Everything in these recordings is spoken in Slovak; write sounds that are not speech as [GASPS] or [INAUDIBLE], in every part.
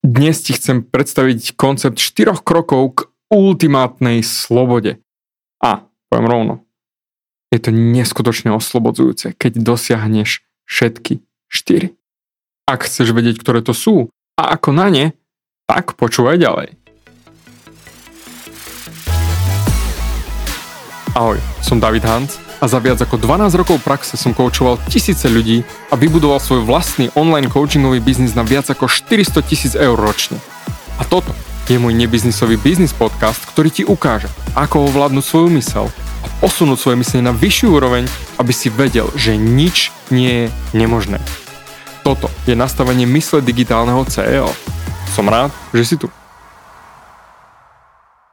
Dnes ti chcem predstaviť koncept 4 krokov k ultimátnej slobode. A, poviem rovno, je to neskutočne oslobodzujúce, keď dosiahneš všetky 4. Ak chceš vedieť, ktoré to sú a ako na ne, tak počúvaj ďalej. Ahoj, som David Hans a za viac ako 12 rokov praxe som koučoval tisíce ľudí a vybudoval svoj vlastný online coachingový biznis na viac ako 400 tisíc eur ročne. A toto je môj nebiznisový biznis podcast, ktorý ti ukáže, ako ovládnuť svoju mysel a posunúť svoje myslenie na vyššiu úroveň, aby si vedel, že nič nie je nemožné. Toto je nastavenie mysle digitálneho CEO. Som rád, že si tu.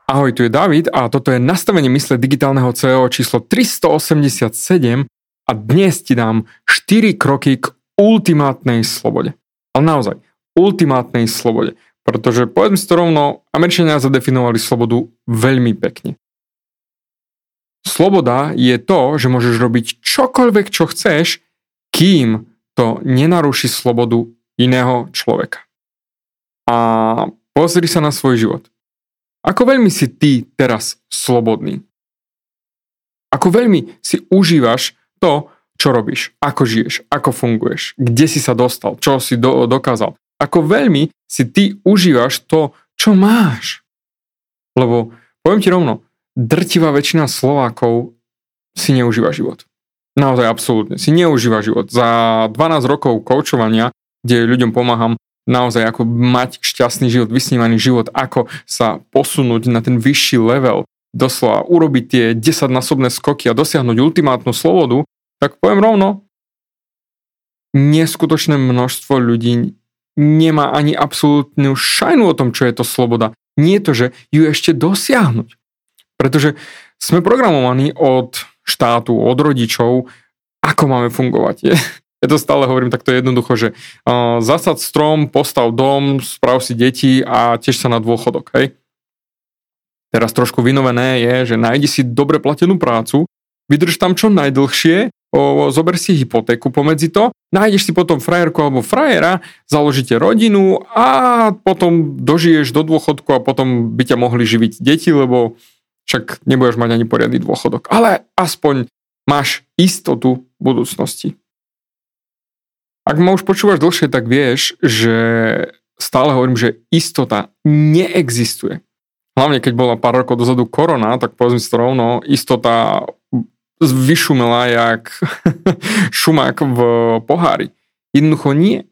Ahoj, tu je David a toto je nastavenie mysle digitálneho CEO číslo 387 a dnes ti dám 4 kroky k ultimátnej slobode. Ale naozaj, ultimátnej slobode. Pretože povedzme si to rovno, Američania zadefinovali slobodu veľmi pekne. Sloboda je to, že môžeš robiť čokoľvek, čo chceš, kým to nenaruší slobodu iného človeka. A pozri sa na svoj život. Ako veľmi si ty teraz slobodný? Ako veľmi si užívaš to, čo robíš, ako žiješ, ako funguješ, kde si sa dostal, čo si do, dokázal. Ako veľmi si ty užívaš to, čo máš. Lebo poviem ti rovno, drtivá väčšina Slovákov si neužíva život. Naozaj absolútne. Si neužíva život. Za 12 rokov koučovania, kde ľuďom pomáham, naozaj ako mať šťastný život, vysnívaný život, ako sa posunúť na ten vyšší level, doslova urobiť tie 10-násobné skoky a dosiahnuť ultimátnu slobodu, tak poviem rovno, neskutočné množstvo ľudí nemá ani absolútnu šajnu o tom, čo je to sloboda. Nie to, že ju ešte dosiahnuť. Pretože sme programovaní od štátu, od rodičov, ako máme fungovať. Ja to stále hovorím takto jednoducho, že uh, zasad strom, postav dom, sprav si deti a tiež sa na dôchodok, hej. Teraz trošku vynovené je, že nájdi si dobre platenú prácu, vydrž tam čo najdlhšie, o, zober si hypotéku pomedzi to, nájdeš si potom frajerku alebo frajera, založíte rodinu a potom dožiješ do dôchodku a potom by ťa mohli živiť deti, lebo však nebudeš mať ani poriadny dôchodok. Ale aspoň máš istotu budúcnosti. Ak ma už počúvaš dlhšie, tak vieš, že stále hovorím, že istota neexistuje. Hlavne keď bola pár rokov dozadu korona, tak povedzme si to rovno, istota vyšumela jak [LAUGHS] šumák v pohári. Jednoducho nie.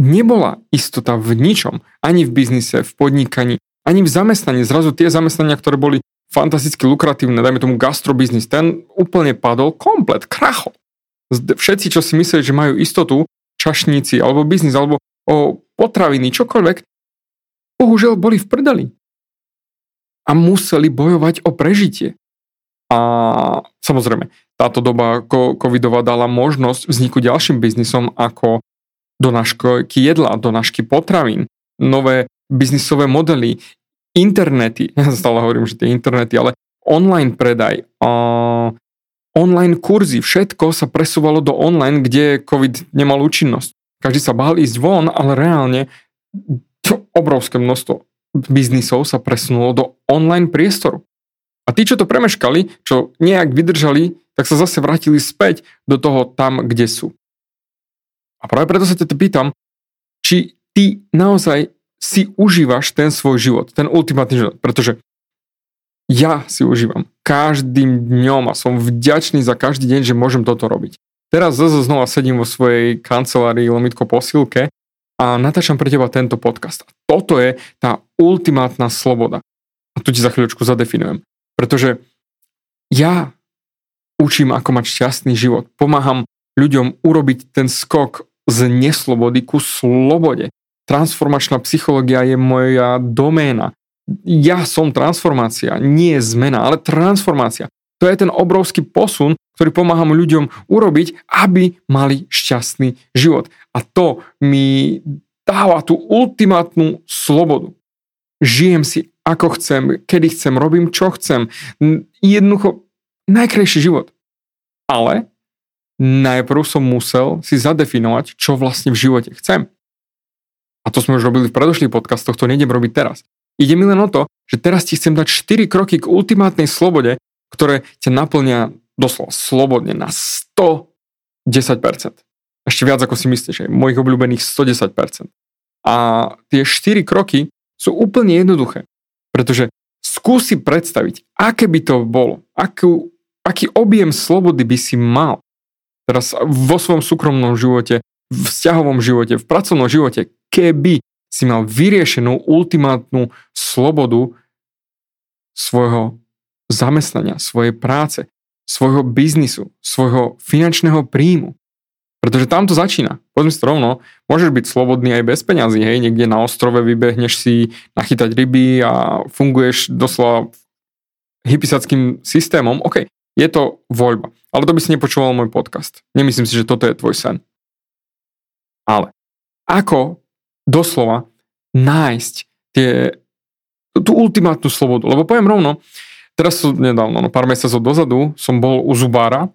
Nebola istota v ničom. Ani v biznise, v podnikaní, ani v zamestnaní. Zrazu tie zamestnania, ktoré boli fantasticky lukratívne, dajme tomu gastrobiznis, ten úplne padol komplet, krachol všetci, čo si mysleli, že majú istotu, čašníci, alebo biznis, alebo o potraviny, čokoľvek, bohužiaľ boli v prdeli. A museli bojovať o prežitie. A samozrejme, táto doba covidová dala možnosť vzniku ďalším biznisom ako donášky jedla, donášky potravín, nové biznisové modely, internety, [LAUGHS] ja stále hovorím, že tie internety, ale online predaj, online kurzy, všetko sa presúvalo do online, kde COVID nemal účinnosť. Každý sa bál ísť von, ale reálne čo obrovské množstvo biznisov sa presunulo do online priestoru. A tí, čo to premeškali, čo nejak vydržali, tak sa zase vrátili späť do toho tam, kde sú. A práve preto sa ťa pýtam, či ty naozaj si užívaš ten svoj život, ten ultimátny život. Pretože ja si užívam každým dňom a som vďačný za každý deň, že môžem toto robiť. Teraz zase znova sedím vo svojej kancelárii Lomitko posilke a natáčam pre teba tento podcast. Toto je tá ultimátna sloboda. A tu ti za chvíľočku zadefinujem. Pretože ja učím, ako mať šťastný život. Pomáham ľuďom urobiť ten skok z neslobody ku slobode. Transformačná psychológia je moja doména ja som transformácia, nie zmena, ale transformácia. To je ten obrovský posun, ktorý pomáham ľuďom urobiť, aby mali šťastný život. A to mi dáva tú ultimátnu slobodu. Žijem si ako chcem, kedy chcem, robím čo chcem. Jednoducho najkrajší život. Ale najprv som musel si zadefinovať, čo vlastne v živote chcem. A to sme už robili v predošlých podcastoch, to nejdem robiť teraz. Ide mi len o to, že teraz ti chcem dať 4 kroky k ultimátnej slobode, ktoré ťa naplnia doslova slobodne na 110%. Ešte viac ako si myslíš, aj mojich obľúbených 110%. A tie 4 kroky sú úplne jednoduché, pretože skúsi predstaviť, aké by to bolo, akú, aký objem slobody by si mal teraz vo svojom súkromnom živote, v vzťahovom živote, v pracovnom živote, keby si mal vyriešenú ultimátnu slobodu svojho zamestnania, svojej práce, svojho biznisu, svojho finančného príjmu. Pretože tam to začína. Poďme si to rovno, môžeš byť slobodný aj bez peňazí, hej, niekde na ostrove vybehneš si nachytať ryby a funguješ doslova hypisackým systémom, OK, je to voľba. Ale to by si nepočúval môj podcast. Nemyslím si, že toto je tvoj sen. Ale ako doslova nájsť tie, tú ultimátnu slobodu? Lebo poviem rovno, teraz nedávno, no pár mesiacov dozadu som bol u zubára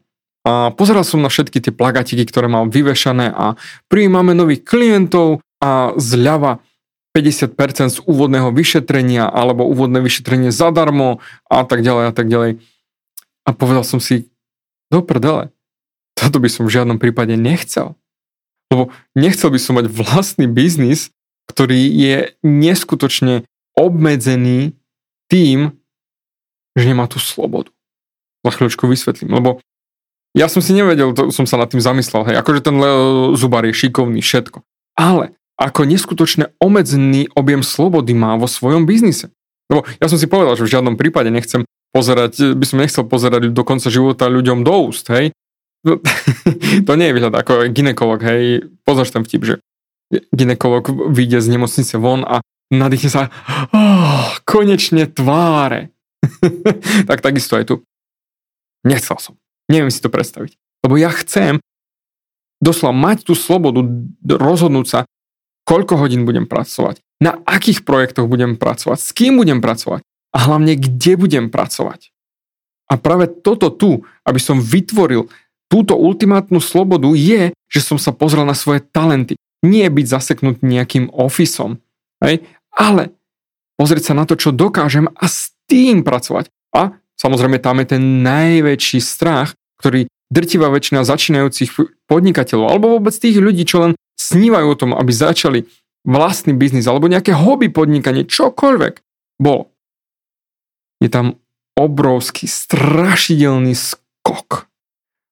a pozeral som na všetky tie plagatiky, ktoré mám vyvešané a prijímame nových klientov a zľava 50% z úvodného vyšetrenia alebo úvodné vyšetrenie zadarmo a tak ďalej a tak ďalej. A povedal som si, do prdele, toto by som v žiadnom prípade nechcel. Lebo nechcel by som mať vlastný biznis, ktorý je neskutočne obmedzený tým, že nemá tú slobodu. Za chvíľočku vysvetlím, lebo ja som si nevedel, to som sa nad tým zamyslel, hej, akože ten Zubar je šikovný, všetko. Ale ako neskutočne obmedzený objem slobody má vo svojom biznise. Lebo ja som si povedal, že v žiadnom prípade nechcem pozerať, by som nechcel pozerať do konca života ľuďom do úst, hej. No, [LAUGHS] to nie je výhľad ako ginekolog, hej. Pozor ten vtip, že ginekolog vyjde z nemocnice von a nadýchne sa, oh, konečne tváre. [LAUGHS] tak takisto aj tu. Nechcel som. Neviem si to predstaviť. Lebo ja chcem doslova mať tú slobodu rozhodnúť sa, koľko hodín budem pracovať, na akých projektoch budem pracovať, s kým budem pracovať a hlavne kde budem pracovať. A práve toto tu, aby som vytvoril túto ultimátnu slobodu, je, že som sa pozrel na svoje talenty. Nie byť zaseknutý nejakým ofisom, hej? ale pozrieť sa na to, čo dokážem a s tým pracovať. A samozrejme tam je ten najväčší strach, ktorý drtivá väčšina začínajúcich podnikateľov alebo vôbec tých ľudí, čo len snívajú o tom, aby začali vlastný biznis alebo nejaké hobby podnikanie, čokoľvek bolo. Je tam obrovský, strašidelný skok.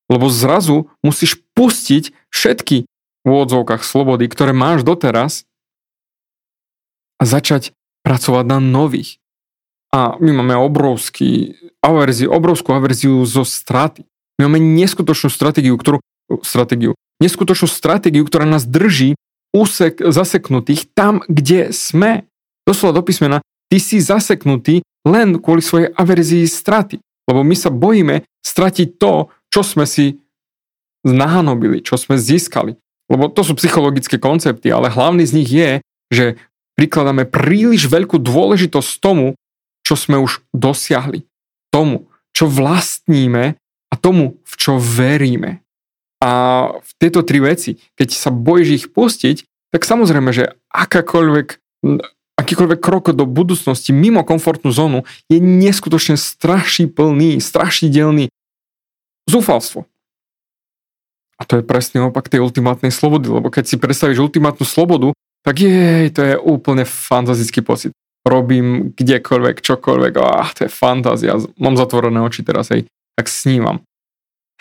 Lebo zrazu musíš pustiť všetky v úvodzovkách slobody, ktoré máš doteraz a začať pracovať na nových. A my máme obrovský averziu, obrovskú averziu zo straty. My máme neskutočnú stratégiu, ktorú, stratégiu, neskutočnú stratégiu, ktorá nás drží úsek zaseknutých tam, kde sme. Doslova do písmena, ty si zaseknutý len kvôli svojej averzii straty. Lebo my sa bojíme stratiť to, čo sme si nahanobili, čo sme získali. Lebo to sú psychologické koncepty, ale hlavný z nich je, že prikladáme príliš veľkú dôležitosť tomu, čo sme už dosiahli. Tomu, čo vlastníme a tomu, v čo veríme. A v tieto tri veci, keď sa bojíš ich pustiť, tak samozrejme, že akákoľvek, akýkoľvek krok do budúcnosti mimo komfortnú zónu je neskutočne strašiplný, strašidelný zúfalstvo. A to je presne opak tej ultimátnej slobody, lebo keď si predstavíš ultimátnu slobodu, tak jej, to je úplne fantastický pocit. Robím kdekoľvek, čokoľvek, ah, to je fantázia, mám zatvorené oči teraz, hej tak snívam.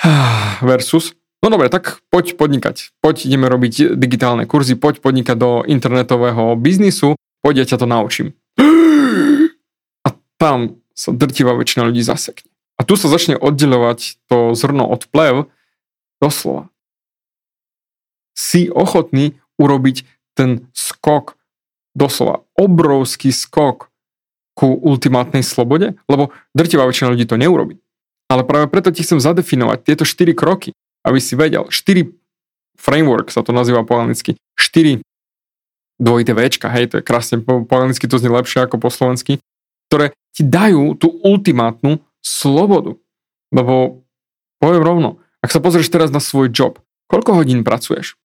[SIGHS] Versus, no dobre, tak poď podnikať. Poď ideme robiť digitálne kurzy, poď podnikať do internetového biznisu, poď ja ťa to naučím. [GASPS] A tam sa drtivá väčšina ľudí zasekne. A tu sa začne oddelovať to zrno od plev doslova. Si ochotný urobiť ten skok, doslova obrovský skok ku ultimátnej slobode, lebo drtivá väčšina ľudí to neurobi. Ale práve preto ti chcem zadefinovať tieto 4 kroky, aby si vedel. 4 framework sa to nazýva po anglicky. 4 dvojité Včka, hej, to je krásne, po, po anglicky to znie lepšie ako po slovensky, ktoré ti dajú tú ultimátnu slobodu. Lebo poviem rovno, ak sa pozrieš teraz na svoj job, koľko hodín pracuješ?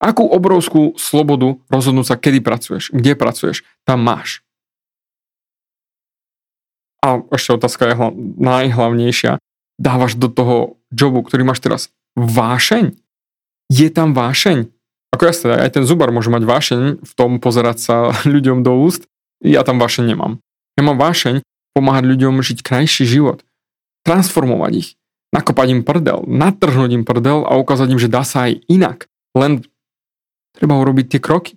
Akú obrovskú slobodu rozhodnúť sa, kedy pracuješ, kde pracuješ, tam máš. A ešte otázka je najhlavnejšia. Dávaš do toho jobu, ktorý máš teraz, vášeň? Je tam vášeň? Ako jasne, aj ten zubar môže mať vášeň v tom pozerať sa [LAUGHS] ľuďom do úst. Ja tam vášeň nemám. Ja mám vášeň pomáhať ľuďom žiť krajší život. Transformovať ich. Nakopať im prdel, natrhnúť im prdel a ukázať im, že dá sa aj inak. Len Treba urobiť tie kroky.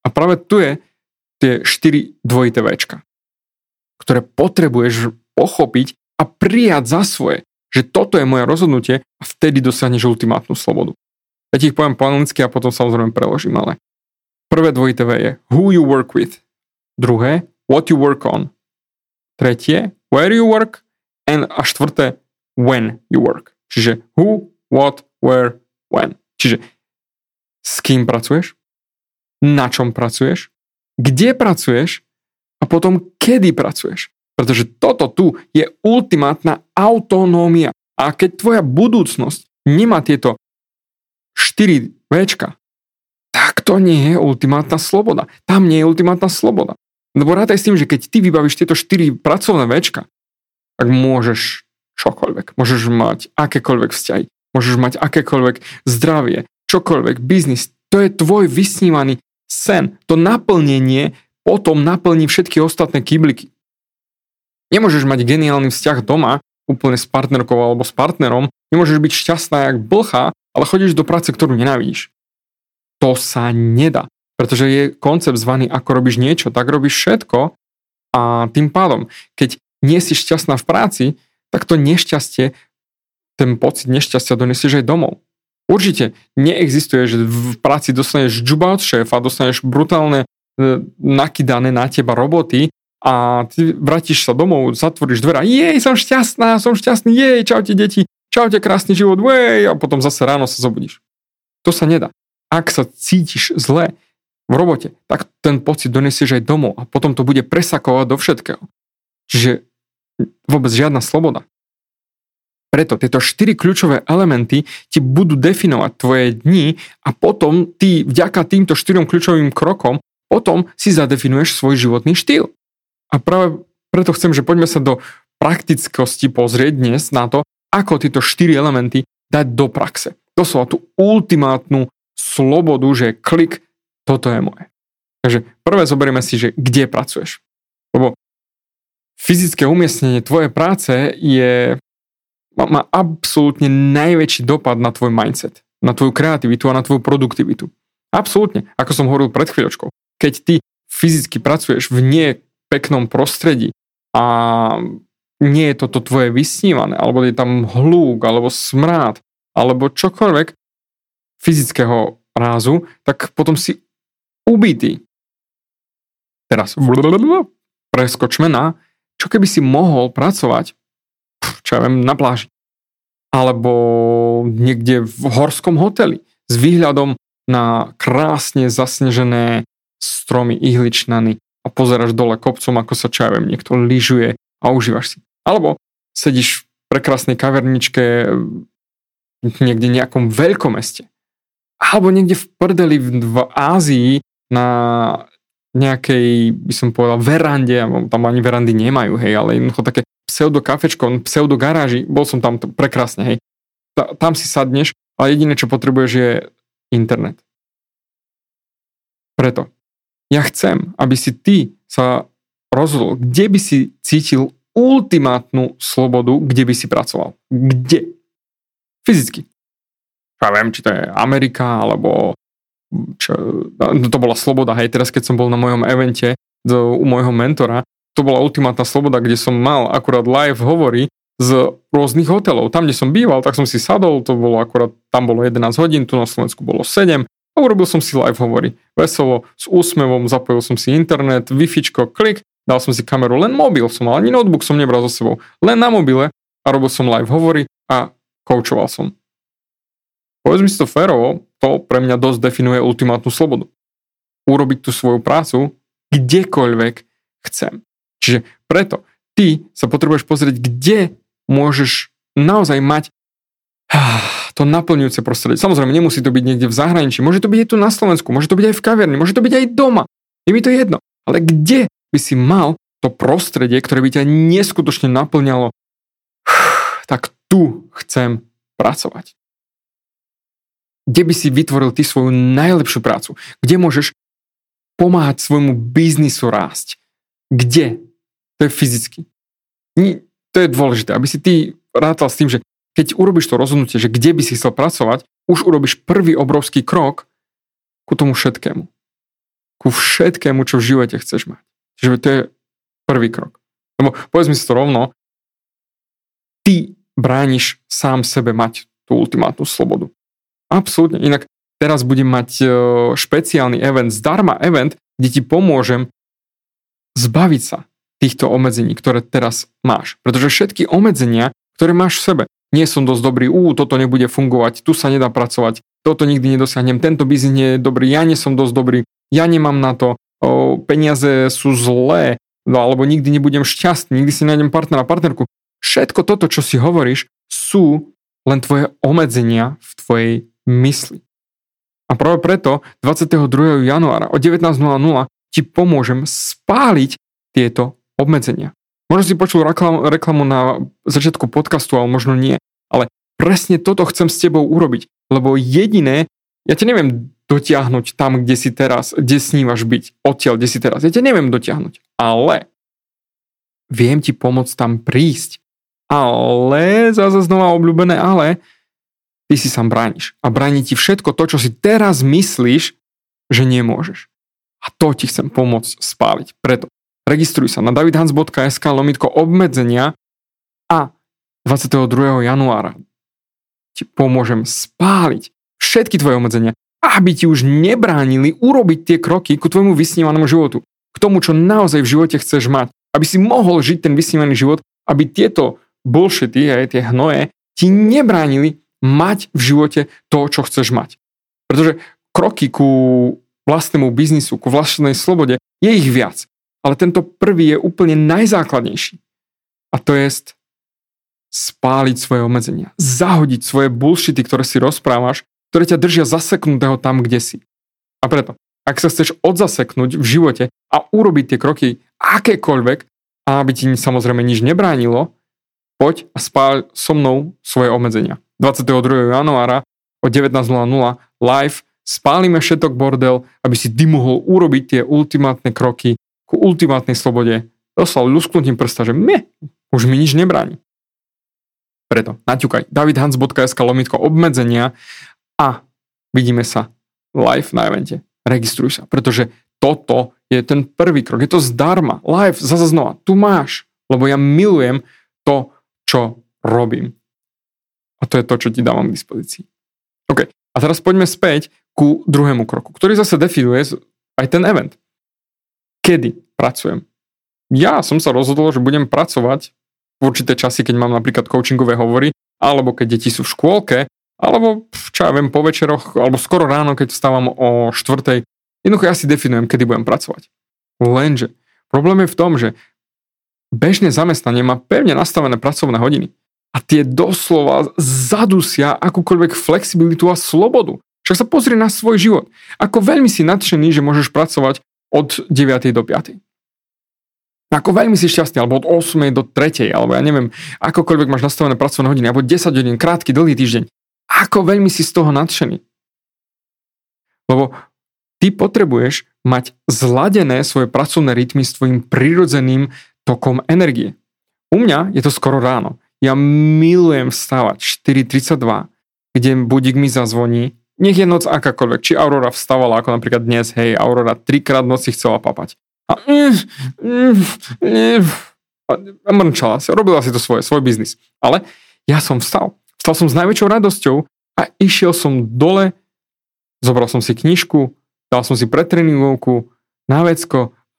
A práve tu je tie 4 dvojité Včka, ktoré potrebuješ pochopiť a prijať za svoje, že toto je moje rozhodnutie a vtedy dosiahneš ultimátnu slobodu. Ja ti ich poviem po anglicky a potom samozrejme preložím, ale prvé dvojité V je who you work with, druhé what you work on, tretie where you work and a štvrté when you work. Čiže who, what, where, when. Čiže s kým pracuješ, na čom pracuješ, kde pracuješ a potom kedy pracuješ. Pretože toto tu je ultimátna autonómia. A keď tvoja budúcnosť nemá tieto 4 Včka, tak to nie je ultimátna sloboda. Tam nie je ultimátna sloboda. Lebo rátaj s tým, že keď ty vybavíš tieto 4 pracovné Včka, tak môžeš čokoľvek. Môžeš mať akékoľvek vzťahy. Môžeš mať akékoľvek zdravie, čokoľvek, biznis, to je tvoj vysnívaný sen. To naplnenie potom naplní všetky ostatné kybliky. Nemôžeš mať geniálny vzťah doma, úplne s partnerkou alebo s partnerom, nemôžeš byť šťastná jak blcha, ale chodíš do práce, ktorú nenávidíš. To sa nedá, pretože je koncept zvaný ako robíš niečo, tak robíš všetko a tým pádom, keď nie si šťastná v práci, tak to nešťastie, ten pocit nešťastia donesieš aj domov. Určite neexistuje, že v práci dostaneš džuba od šéfa, dostaneš brutálne e, nakydané na teba roboty a ty vrátiš sa domov, zatvoríš dvere a jej, som šťastná, som šťastný, jej, čaute deti, čaute krásny život, jej, a potom zase ráno sa zobudíš. To sa nedá. Ak sa cítiš zle v robote, tak ten pocit donesieš aj domov a potom to bude presakovať do všetkého. Čiže vôbec žiadna sloboda. Preto tieto štyri kľúčové elementy ti budú definovať tvoje dni a potom ty vďaka týmto štyrom kľúčovým krokom potom si zadefinuješ svoj životný štýl. A práve preto chcem, že poďme sa do praktickosti pozrieť dnes na to, ako tieto štyri elementy dať do praxe. Doslova tú ultimátnu slobodu, že klik, toto je moje. Takže prvé zoberieme si, že kde pracuješ. Lebo fyzické umiestnenie tvojej práce je má, má absolútne najväčší dopad na tvoj mindset, na tvoju kreativitu a na tvoju produktivitu. Absolútne, ako som hovoril pred chvíľočkou. Keď ty fyzicky pracuješ v nie peknom prostredí a nie je toto tvoje vysnívané, alebo je tam hlúk, alebo smrád, alebo čokoľvek fyzického rázu, tak potom si ubitý. Teraz preskočme na, čo keby si mohol pracovať čo ja viem, na pláži. Alebo niekde v horskom hoteli s výhľadom na krásne zasnežené stromy ihličnany a pozeráš dole kopcom, ako sa čo ja viem, niekto lyžuje a užívaš si. Alebo sedíš v prekrásnej kaverničke niekde v nejakom veľkomeste. Alebo niekde v prdeli v, v Ázii na nejakej, by som povedal, verande, tam ani verandy nemajú, hej, ale jednoducho také pseudo kafečko, pseudo garáži, bol som tam prekrásne, hej. Tam si sadneš a jediné, čo potrebuješ je internet. Preto ja chcem, aby si ty sa rozhodol, kde by si cítil ultimátnu slobodu, kde by si pracoval. Kde? Fyzicky. Ja viem, či to je Amerika, alebo čo, no to bola sloboda, hej, teraz keď som bol na mojom evente do, u môjho mentora, to bola ultimátna sloboda, kde som mal akurát live hovory z rôznych hotelov. Tam, kde som býval, tak som si sadol, to bolo akurát, tam bolo 11 hodín, tu na Slovensku bolo 7 a urobil som si live hovory. Veselo, s úsmevom, zapojil som si internet, wi klik, dal som si kameru, len mobil som mal, ani notebook som nebral so sebou, len na mobile a robil som live hovory a koučoval som. Povedz mi si to férovo, to pre mňa dosť definuje ultimátnu slobodu. Urobiť tú svoju prácu kdekoľvek chcem. Čiže preto ty sa potrebuješ pozrieť, kde môžeš naozaj mať to naplňujúce prostredie. Samozrejme, nemusí to byť niekde v zahraničí, môže to byť aj tu na Slovensku, môže to byť aj v kaverni, môže to byť aj doma. Je mi to jedno. Ale kde by si mal to prostredie, ktoré by ťa neskutočne naplňalo, [SIGHS] tak tu chcem pracovať. Kde by si vytvoril ty svoju najlepšiu prácu? Kde môžeš pomáhať svojmu biznisu rásť? Kde? To je fyzicky. To je dôležité, aby si ty rátal s tým, že keď urobíš to rozhodnutie, že kde by si chcel pracovať, už urobíš prvý obrovský krok ku tomu všetkému. Ku všetkému, čo v živote chceš mať. Čiže to je prvý krok. Lebo povedz mi si to rovno, ty brániš sám sebe mať tú ultimátnu slobodu. Absolútne. Inak teraz budem mať e, špeciálny event, zdarma event, kde ti pomôžem zbaviť sa týchto obmedzení, ktoré teraz máš. Pretože všetky obmedzenia, ktoré máš v sebe, nie som dosť dobrý, ú, toto nebude fungovať, tu sa nedá pracovať, toto nikdy nedosiahnem, tento biznis nie je dobrý, ja nie som dosť dobrý, ja nemám na to, o, peniaze sú zlé, no, alebo nikdy nebudem šťastný, nikdy si nájdem partnera, partnerku. Všetko toto, čo si hovoríš, sú len tvoje obmedzenia v tvojej mysli. A práve preto 22. januára o 19.00 ti pomôžem spáliť tieto obmedzenia. Možno si počul reklamu, na začiatku podcastu, ale možno nie. Ale presne toto chcem s tebou urobiť, lebo jediné, ja ťa neviem dotiahnuť tam, kde si teraz, kde snívaš byť, odtiaľ, kde si teraz. Ja ťa neviem dotiahnuť, ale viem ti pomôcť tam prísť. Ale, zase znova obľúbené ale, ty si sám brániš. A bráni ti všetko to, čo si teraz myslíš, že nemôžeš. A to ti chcem pomôcť spáliť. Preto registruj sa na davidhans.sk lomitko obmedzenia a 22. januára ti pomôžem spáliť všetky tvoje obmedzenia, aby ti už nebránili urobiť tie kroky ku tvojmu vysnívanému životu. K tomu, čo naozaj v živote chceš mať. Aby si mohol žiť ten vysnívaný život, aby tieto bullshity, aj tie hnoje, ti nebránili mať v živote to, čo chceš mať. Pretože kroky ku vlastnému biznisu, ku vlastnej slobode, je ich viac. Ale tento prvý je úplne najzákladnejší. A to je spáliť svoje obmedzenia. Zahodiť svoje bullshity, ktoré si rozprávaš, ktoré ťa držia zaseknutého tam, kde si. A preto, ak sa chceš odzaseknúť v živote a urobiť tie kroky akékoľvek, a aby ti samozrejme nič nebránilo, poď a spáľ so mnou svoje obmedzenia. 22. januára o 19.00 live spálime všetok bordel, aby si ty mohol urobiť tie ultimátne kroky ku ultimátnej slobode. Doslal lusknutím prsta, že mne, už mi nič nebráni. Preto naťukaj davidhans.sk lomitko obmedzenia a vidíme sa live na evente. Registruj sa, pretože toto je ten prvý krok. Je to zdarma. Live, zase znova. Tu máš. Lebo ja milujem to, čo robím. A to je to, čo ti dávam k dispozícii. OK. A teraz poďme späť ku druhému kroku, ktorý zase definuje aj ten event. Kedy pracujem? Ja som sa rozhodol, že budem pracovať v určité časy, keď mám napríklad coachingové hovory, alebo keď deti sú v škôlke, alebo čo ja viem, po večeroch, alebo skoro ráno, keď vstávam o štvrtej. Jednoducho ja si definujem, kedy budem pracovať. Lenže problém je v tom, že bežné zamestnanie má pevne nastavené pracovné hodiny a tie doslova zadusia akúkoľvek flexibilitu a slobodu. Však sa pozri na svoj život. Ako veľmi si nadšený, že môžeš pracovať od 9. do 5. Ako veľmi si šťastný, alebo od 8. do 3. alebo ja neviem, akokoľvek máš nastavené pracovné hodiny, alebo 10 hodín, krátky, dlhý týždeň. Ako veľmi si z toho nadšený. Lebo ty potrebuješ mať zladené svoje pracovné rytmy s tvojim prirodzeným tokom energie. U mňa je to skoro ráno. Ja milujem vstávať 4.32, kde budík mi zazvoní, nech je noc akákoľvek, či Aurora vstávala ako napríklad dnes, hej, Aurora trikrát noci chcela papať. A, mm, mm, mm, a mrčala si, robila si to svoje, svoj biznis. Ale ja som vstal. Vstal som s najväčšou radosťou a išiel som dole, zobral som si knižku, dal som si pretréningovku na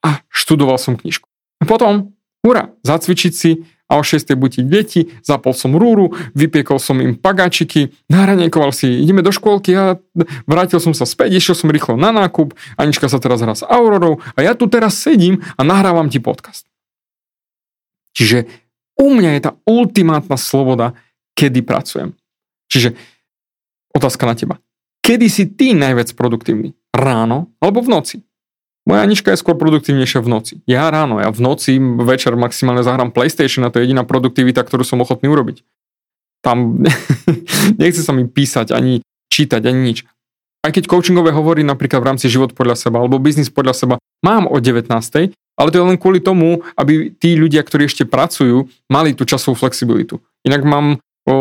a študoval som knižku. A potom, hurá, zacvičiť si a o 6. budiť deti, zapol som rúru, vypiekol som im pagáčiky, nahraniekoval si, ideme do škôlky a vrátil som sa späť, išiel som rýchlo na nákup, Anička sa teraz hrá s Aurorou a ja tu teraz sedím a nahrávam ti podcast. Čiže u mňa je tá ultimátna sloboda, kedy pracujem. Čiže otázka na teba. Kedy si ty najviac produktívny? Ráno alebo v noci? Moja Anička je skôr produktívnejšia v noci. Ja ráno, ja v noci večer maximálne zahrám PlayStation a to je jediná produktivita, ktorú som ochotný urobiť. Tam [LAUGHS] nechce sa mi písať ani čítať, ani nič. Aj keď coachingové hovorí napríklad v rámci život podľa seba alebo biznis podľa seba, mám o 19. Ale to je len kvôli tomu, aby tí ľudia, ktorí ešte pracujú, mali tú časovú flexibilitu. Inak mám o,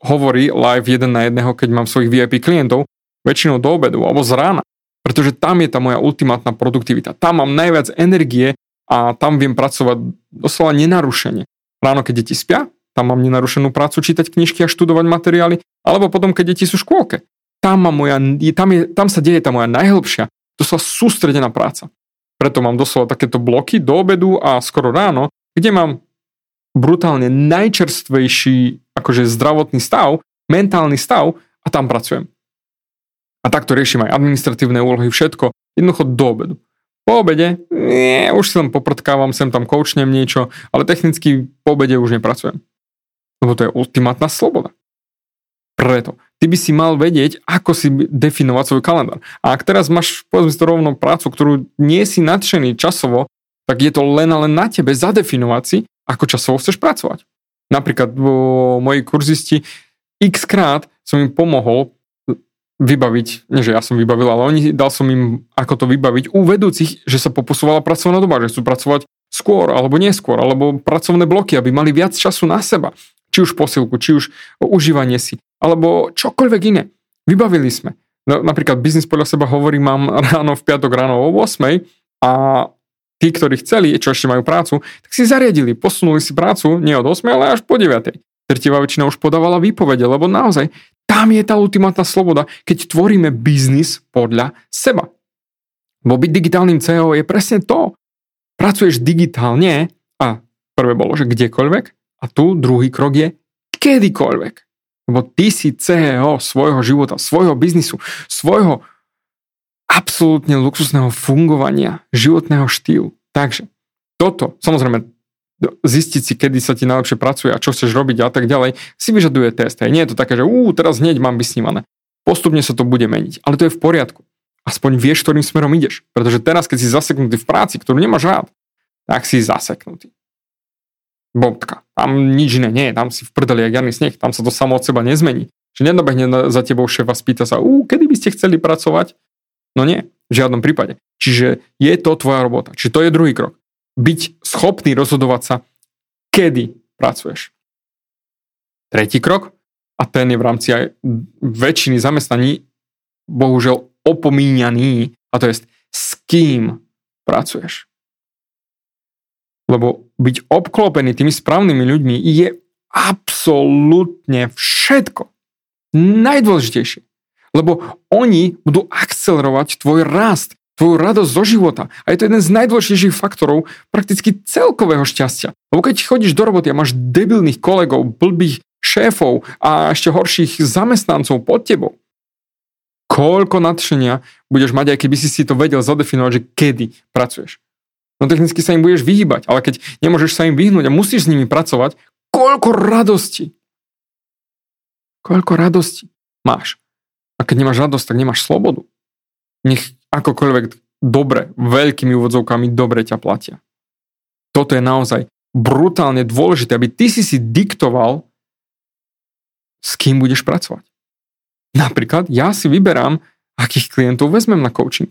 hovorí live jeden na jedného, keď mám svojich VIP klientov, väčšinou do obedu alebo z rána. Pretože tam je tá moja ultimátna produktivita. Tam mám najviac energie a tam viem pracovať doslova nenarušene. Ráno, keď deti spia, tam mám nenarušenú prácu čítať knižky a študovať materiály, alebo potom, keď deti sú v škôlke. Tam, mám moja, tam, je, tam sa deje tá moja najhlbšia, doslova sústredená práca. Preto mám doslova takéto bloky do obedu a skoro ráno, kde mám brutálne najčerstvejší akože zdravotný stav, mentálny stav a tam pracujem. A takto riešim aj administratívne úlohy, všetko, jednoducho do obedu. Po obede, nie, už si len poprtkávam, sem tam koučnem niečo, ale technicky po obede už nepracujem. Lebo to je ultimátna sloboda. Preto, ty by si mal vedieť, ako si definovať svoj kalendár. A ak teraz máš, povedzme si to rovno prácu, ktorú nie si nadšený časovo, tak je to len a len na tebe zadefinovať si, ako časovo chceš pracovať. Napríklad vo moji kurzisti x krát som im pomohol vybaviť, nie že ja som vybavil, ale oni, dal som im ako to vybaviť u vedúcich, že sa poposúvala pracovná doba, že chcú pracovať skôr alebo neskôr, alebo pracovné bloky, aby mali viac času na seba. Či už posilku, či už užívanie si, alebo čokoľvek iné. Vybavili sme. No, napríklad biznis podľa seba hovorí, mám ráno v piatok ráno o 8 a tí, ktorí chceli, čo ešte majú prácu, tak si zariadili, posunuli si prácu nie od 8, ale až po 9. Tretivá väčšina už podávala výpovede, lebo naozaj tam je tá ultimátna sloboda, keď tvoríme biznis podľa seba. Bo byť digitálnym CEO je presne to. Pracuješ digitálne a prvé bolo, že kdekoľvek a tu druhý krok je kedykoľvek. Lebo ty si CEO svojho života, svojho biznisu, svojho absolútne luxusného fungovania, životného štýlu. Takže toto, samozrejme, zistiť si, kedy sa ti najlepšie pracuje a čo chceš robiť a tak ďalej, si vyžaduje test. Hej. Nie je to také, že ú, teraz hneď mám vysnívané. Postupne sa to bude meniť, ale to je v poriadku. Aspoň vieš, ktorým smerom ideš. Pretože teraz, keď si zaseknutý v práci, ktorú nemáš rád, tak si zaseknutý. Bobtka. Tam nič iné nie je, tam si v prdeli jak jarný sneh, tam sa to samo od seba nezmení. Že nedobehne za tebou šéf a spýta sa, ú, kedy by ste chceli pracovať? No nie, v žiadnom prípade. Čiže je to tvoja robota. Čiže to je druhý krok. Byť schopný rozhodovať sa, kedy pracuješ. Tretí krok, a ten je v rámci aj väčšiny zamestnaní, bohužiaľ opomíňaný, a to je s kým pracuješ. Lebo byť obklopený tými správnymi ľuďmi je absolútne všetko. Najdôležitejšie. Lebo oni budú akcelerovať tvoj rast, tvoju radosť zo života. A je to jeden z najdôležitejších faktorov prakticky celkového šťastia. Lebo keď chodíš do roboty a máš debilných kolegov, blbých šéfov a ešte horších zamestnancov pod tebou, koľko nadšenia budeš mať, aj keby si si to vedel zadefinovať, že kedy pracuješ. No technicky sa im budeš vyhýbať, ale keď nemôžeš sa im vyhnúť a musíš s nimi pracovať, koľko radosti, koľko radosti máš. A keď nemáš radosť, tak nemáš slobodu. Nech akokoľvek dobre, veľkými úvodzovkami dobre ťa platia. Toto je naozaj brutálne dôležité, aby ty si si diktoval, s kým budeš pracovať. Napríklad ja si vyberám, akých klientov vezmem na coaching.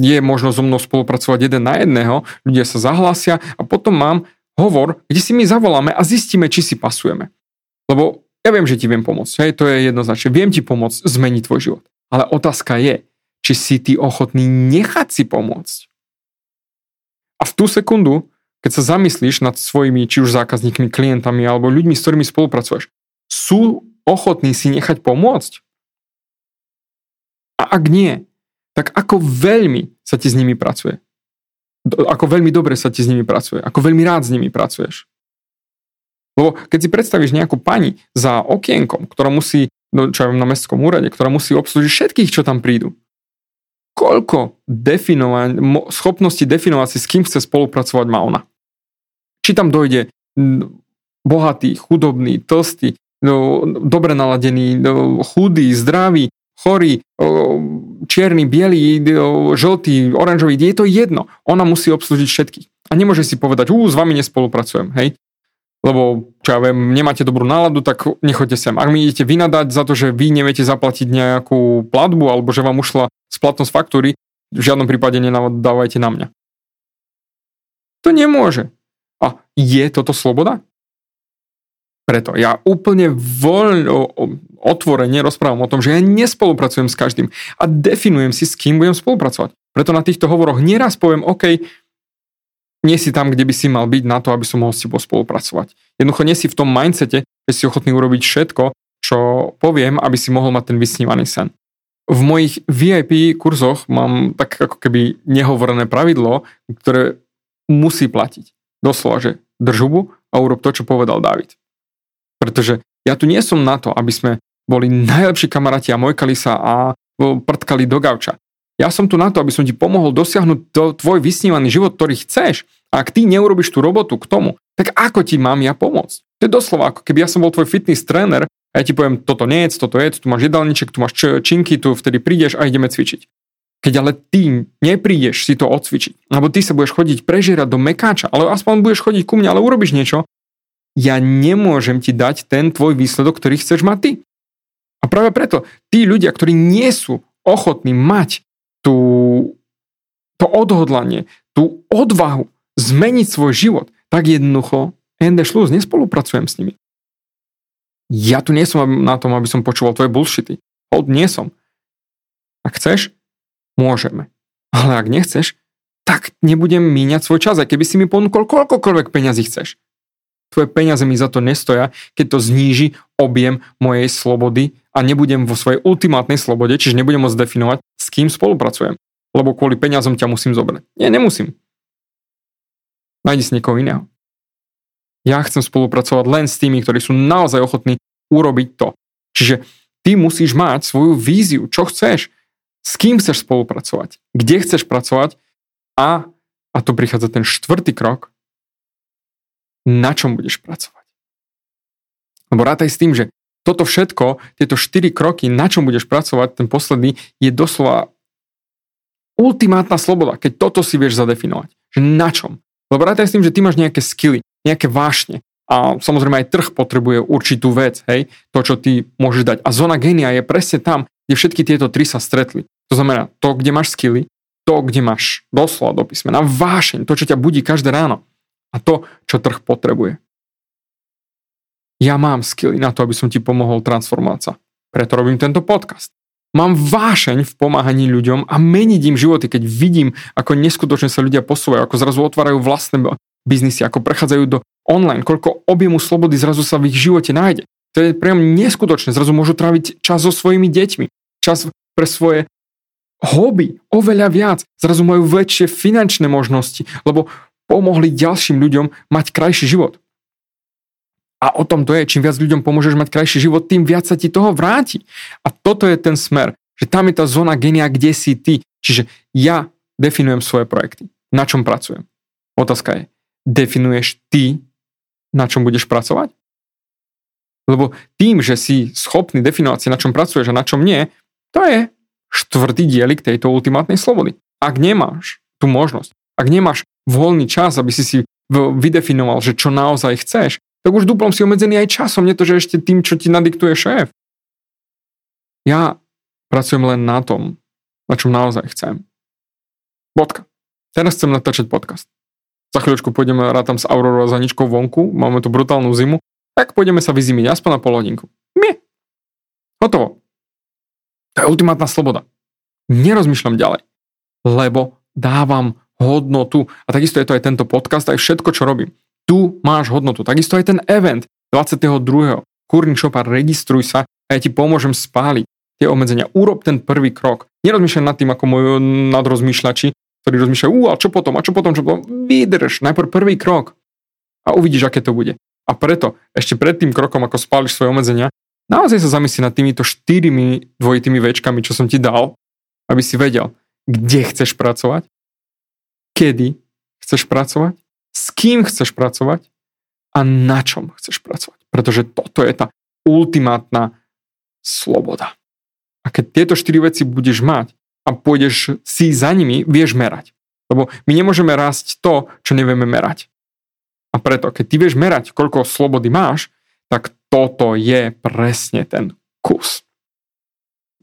Je možno so mnou spolupracovať jeden na jedného, ľudia sa zahlásia a potom mám hovor, kde si my zavoláme a zistíme, či si pasujeme. Lebo ja viem, že ti viem pomôcť, hej, to je jednoznačne. Viem ti pomôcť zmeniť tvoj život. Ale otázka je, či si ty ochotný nechať si pomôcť. A v tú sekundu, keď sa zamyslíš nad svojimi, či už zákazníkmi, klientami alebo ľuďmi, s ktorými spolupracuješ, sú ochotní si nechať pomôcť? A ak nie, tak ako veľmi sa ti s nimi pracuje? Ako veľmi dobre sa ti s nimi pracuje? Ako veľmi rád s nimi pracuješ? Lebo keď si predstavíš nejakú pani za okienkom, ktorá musí, no, čo ja na mestskom úrade, ktorá musí obslúžiť všetkých, čo tam prídu, koľko definovať, schopnosti definovať si, s kým chce spolupracovať má ona. Či tam dojde bohatý, chudobný, tlstý, no, dobre naladený, no, chudý, zdravý, chorý, čierny, biely, žltý, oranžový, je to jedno. Ona musí obslúžiť všetkých. A nemôže si povedať, ú, s vami nespolupracujem, hej lebo čo ja viem, nemáte dobrú náladu, tak nechoďte sem. Ak mi idete vynadať za to, že vy neviete zaplatiť nejakú platbu alebo že vám ušla splatnosť faktúry, v žiadnom prípade nenadávajte na mňa. To nemôže. A je toto sloboda? Preto ja úplne voľno, otvorene rozprávam o tom, že ja nespolupracujem s každým a definujem si, s kým budem spolupracovať. Preto na týchto hovoroch nieraz poviem, OK, nie si tam, kde by si mal byť na to, aby som mohol s tebou spolupracovať. Jednoducho nie si v tom mindsete, že si ochotný urobiť všetko, čo poviem, aby si mohol mať ten vysnívaný sen. V mojich VIP kurzoch mám tak ako keby nehovorené pravidlo, ktoré musí platiť. Doslova, že drž hubu a urob to, čo povedal David. Pretože ja tu nie som na to, aby sme boli najlepší kamaráti a mojkali sa a prtkali do gauča. Ja som tu na to, aby som ti pomohol dosiahnuť to, tvoj vysnívaný život, ktorý chceš. A ak ty neurobiš tú robotu k tomu, tak ako ti mám ja pomôcť? To je doslova ako keby ja som bol tvoj fitness tréner a ja ti poviem, toto nie je, toto je, tu máš jedálniček, tu máš činky, tu vtedy prídeš a ideme cvičiť. Keď ale ty neprídeš si to odcvičiť, alebo ty sa budeš chodiť prežierať do mekáča, ale aspoň budeš chodiť ku mne, ale urobíš niečo, ja nemôžem ti dať ten tvoj výsledok, ktorý chceš mať ty. A práve preto tí ľudia, ktorí nie sú ochotní mať tú, to odhodlanie, tú odvahu zmeniť svoj život, tak jednoducho ND Šluz, nespolupracujem s nimi. Ja tu nie som na tom, aby som počúval tvoje bullshity. Hold, nie som. Ak chceš, môžeme. Ale ak nechceš, tak nebudem míňať svoj čas, aj keby si mi ponúkol koľkokoľvek peňazí chceš. Tvoje peniaze mi za to nestoja, keď to zníži objem mojej slobody a nebudem vo svojej ultimátnej slobode, čiže nebudem môcť definovať, s kým spolupracujem. Lebo kvôli peniazom ťa musím zobrať. Nie, nemusím. Nájdi si niekoho iného. Ja chcem spolupracovať len s tými, ktorí sú naozaj ochotní urobiť to. Čiže ty musíš mať svoju víziu, čo chceš, s kým chceš spolupracovať, kde chceš pracovať a, a tu prichádza ten štvrtý krok, na čom budeš pracovať. Lebo rátaj s tým, že toto všetko, tieto štyri kroky, na čom budeš pracovať, ten posledný, je doslova ultimátna sloboda, keď toto si vieš zadefinovať. Že na čom? Lebo rátaj s tým, že ty máš nejaké skily, nejaké vášne. A samozrejme aj trh potrebuje určitú vec, hej, to, čo ty môžeš dať. A zóna genia je presne tam, kde všetky tieto tri sa stretli. To znamená to, kde máš skily, to, kde máš doslova do písmena, vášeň, to, čo ťa budí každé ráno a to, čo trh potrebuje. Ja mám skily na to, aby som ti pomohol transformovať sa. Preto robím tento podcast. Mám vášeň v pomáhaní ľuďom a meniť im životy, keď vidím, ako neskutočne sa ľudia posúvajú, ako zrazu otvárajú vlastné biznisy, ako prechádzajú do online, koľko objemu slobody zrazu sa v ich živote nájde. To je priam neskutočné. Zrazu môžu tráviť čas so svojimi deťmi, čas pre svoje hobby, oveľa viac. Zrazu majú väčšie finančné možnosti, lebo pomohli ďalším ľuďom mať krajší život. A o tom to je, čím viac ľuďom pomôžeš mať krajší život, tým viac sa ti toho vráti. A toto je ten smer, že tam je tá zóna genia, kde si ty. Čiže ja definujem svoje projekty. Na čom pracujem? Otázka je, definuješ ty, na čom budeš pracovať? Lebo tým, že si schopný definovať si, na čom pracuješ a na čom nie, to je štvrtý dielik tejto ultimátnej slobody. Ak nemáš tú možnosť, ak nemáš voľný čas, aby si si vydefinoval, že čo naozaj chceš, tak už duplom si obmedzený aj časom, nie to, že ešte tým, čo ti nadiktuje šéf. Ja pracujem len na tom, na čom naozaj chcem. Bodka. Teraz chcem natáčať podcast. Za chvíľočku pôjdeme rátam s Aurorou a Zaničkou vonku, máme tu brutálnu zimu, tak pôjdeme sa vyzimiť aspoň na pol hodinku. Nie. Hotovo. To je ultimátna sloboda. Nerozmýšľam ďalej, lebo dávam hodnotu. A takisto je to aj tento podcast, aj všetko, čo robím. Tu máš hodnotu. Takisto aj ten event 22. Kurník Shopar, registruj sa a ja ti pomôžem spáliť tie obmedzenia. Urob ten prvý krok. Nerozmýšľaj nad tým, ako môj nadrozmýšľači, ktorí rozmýšľajú, a čo potom, a čo potom, čo potom. Vydrž, najprv prvý krok a uvidíš, aké to bude. A preto, ešte pred tým krokom, ako spáliš svoje obmedzenia, naozaj sa zamyslí nad týmito štyrimi dvojitými večkami, čo som ti dal, aby si vedel, kde chceš pracovať, kedy chceš pracovať, s kým chceš pracovať a na čom chceš pracovať. Pretože toto je tá ultimátna sloboda. A keď tieto štyri veci budeš mať a pôjdeš si za nimi, vieš merať. Lebo my nemôžeme rásť to, čo nevieme merať. A preto, keď ty vieš merať, koľko slobody máš, tak toto je presne ten kus.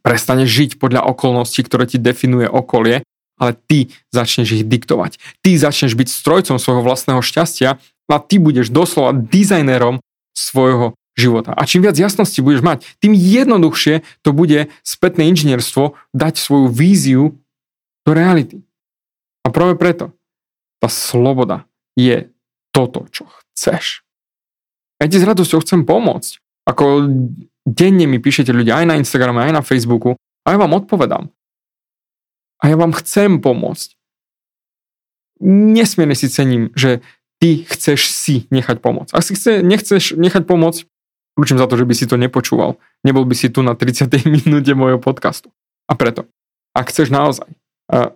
Prestaneš žiť podľa okolností, ktoré ti definuje okolie, ale ty začneš ich diktovať. Ty začneš byť strojcom svojho vlastného šťastia a ty budeš doslova dizajnerom svojho života. A čím viac jasnosti budeš mať, tým jednoduchšie to bude spätné inžinierstvo dať svoju víziu do reality. A práve preto tá sloboda je toto, čo chceš. Ja ti s radosťou chcem pomôcť. Ako denne mi píšete ľudia aj na Instagrame, aj na Facebooku a ja vám odpovedám. A ja vám chcem pomôcť. Nesmierne si cením, že ty chceš si nechať pomôcť. Ak si chce, nechceš nechať pomôcť, kľúčim za to, že by si to nepočúval. Nebol by si tu na 30. [LAUGHS] minúte mojho podcastu. A preto, ak chceš naozaj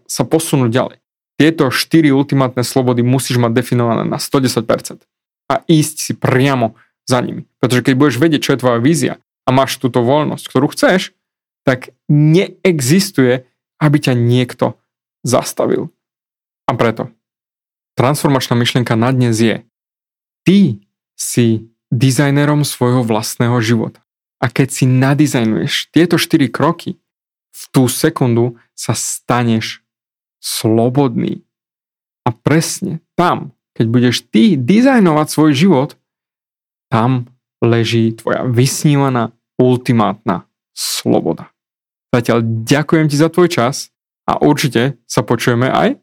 sa posunúť ďalej, tieto 4 ultimátne slobody musíš mať definované na 110% a ísť si priamo za nimi. Pretože keď budeš vedieť, čo je tvoja vízia a máš túto voľnosť, ktorú chceš, tak neexistuje, aby ťa niekto zastavil. A preto transformačná myšlienka na dnes je, ty si dizajnerom svojho vlastného života. A keď si nadizajnuješ tieto 4 kroky, v tú sekundu sa staneš slobodný. A presne tam, keď budeš ty dizajnovať svoj život, tam leží tvoja vysnívaná ultimátna sloboda. Zatiaľ ďakujem ti za tvoj čas a určite sa počujeme aj